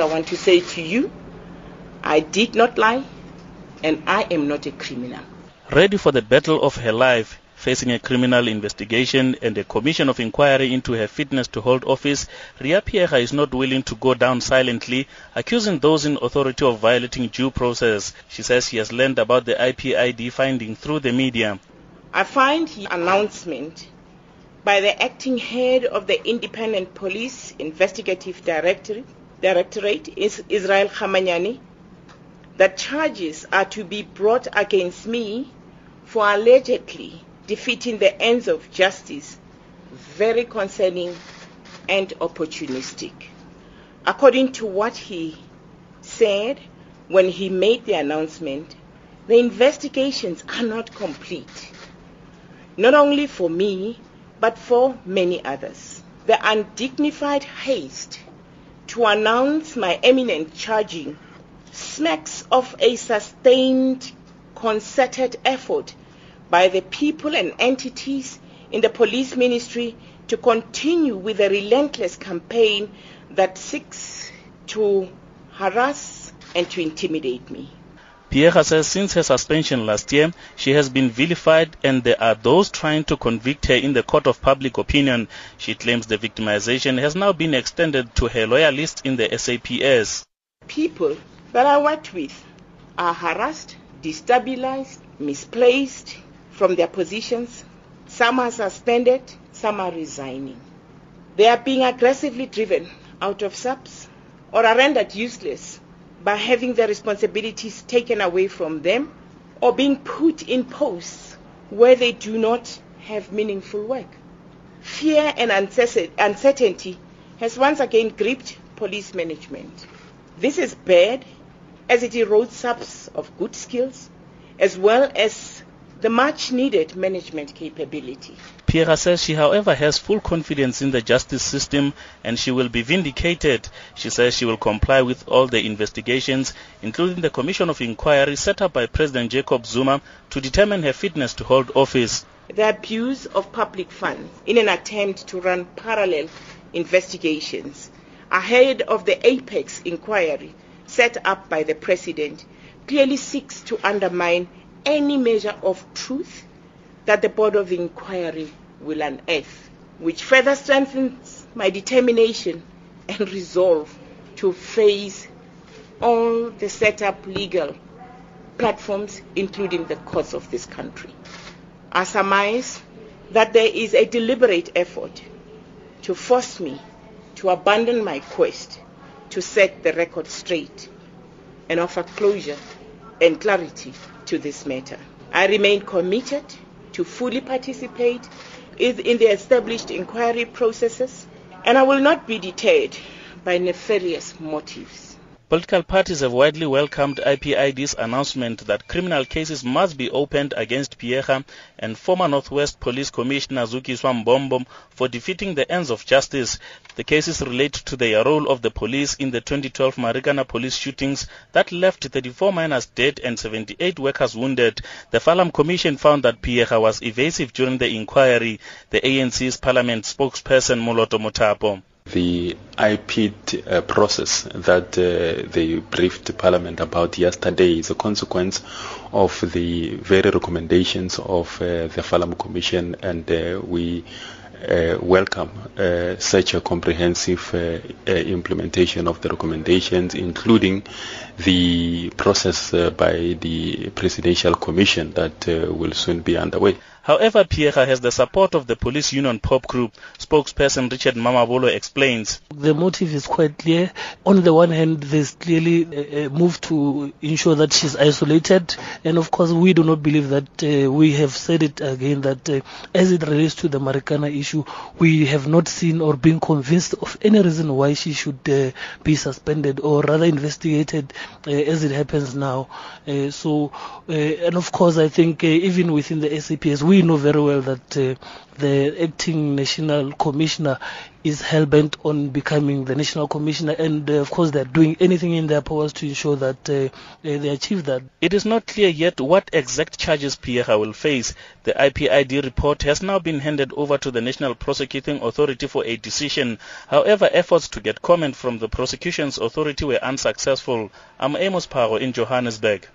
I want to say to you, I did not lie and I am not a criminal. Ready for the battle of her life, facing a criminal investigation and a commission of inquiry into her fitness to hold office, Riya Phiyega is not willing to go down silently, accusing those in authority of violating due process. She says she has learned about the IPID finding through the media. I find the announcement by the acting head of the Independent Police Investigative Directorate, Directorate Israel Kgamanyane, that charges are to be brought against me for allegedly defeating the ends of justice very concerning and opportunistic. According to what he said when he made the announcement, the investigations are not complete, not only for me, but for many others. The undignified haste to announce my eminent charging smacks of a sustained, concerted effort by the people and entities in the police ministry to continue with a relentless campaign that seeks to harass and to intimidate me. Phiyega says since her suspension last year, she has been vilified and there are those trying to convict her in the court of public opinion. She claims the victimization has now been extended to her loyalists in the SAPS. People that I worked with are harassed, destabilized, misplaced, from their positions. Some are suspended, some are resigning. They are being aggressively driven out of SAPS or are rendered useless by having their responsibilities taken away from them or being put in posts where they do not have meaningful work. Fear and uncertainty has once again gripped police management. This is bad as it erodes SAPS of good skills as well as the much needed management capability. Phiyega says she, however, has full confidence in the justice system and she will be vindicated. She says she will comply with all the investigations, including the Commission of Inquiry set up by President Jacob Zuma to determine her fitness to hold office. The abuse of public funds in an attempt to run parallel investigations ahead of the apex inquiry set up by the President clearly seeks to undermine any measure of truth that the Board of Inquiry will unearth, which further strengthens my determination and resolve to face all the set up legal platforms, including the courts of this country. I surmise that there is a deliberate effort to force me to abandon my quest to set the record straight and offer closure and clarity to this matter. I remain committed to fully participate in the established inquiry processes and I will not be deterred by nefarious motives. Political parties have widely welcomed IPID's announcement that criminal cases must be opened against Phiyega and former Northwest Police Commissioner Zuki Mbombo for defeating the ends of justice. The cases relate to the role of the police in the 2012 Marikana police shootings that left 34 miners dead and 78 workers wounded. The Farlam Commission found that Phiyega was evasive during the inquiry. The ANC's parliament spokesperson Moloto Mothapo the IP uh, process that uh, they briefed Parliament about yesterday is a consequence of the very recommendations of uh, the Farlam Commission, and uh, we Uh, welcome uh, such a comprehensive uh, uh, implementation of the recommendations, including the process by the Presidential Commission that will soon be underway. However, Phiyega has the support of the police union POPCRU. Spokesperson Richard Mamabolo explains. The motive is quite clear. On the one hand, there's clearly a move to ensure that she's isolated. And of course, we do not believe that uh, we have said it again that uh, as it relates to the Marikana issue, we have not seen or been convinced of any reason why she should uh, be suspended or rather investigated uh, as it happens now. Uh, so, uh, and of course, I think even within the SAPS, we we know very well that uh, the acting national commissioner is hell bent on becoming the national commissioner, and uh, of course they're doing anything in their powers to ensure that uh, they achieve that. It is not clear yet what exact charges Phiyega will face. The IPID report has now been handed over to the National Prosecuting Authority for a decision. However, efforts to get comment from the prosecution's authority were unsuccessful. I'm Amos Phago in Johannesburg.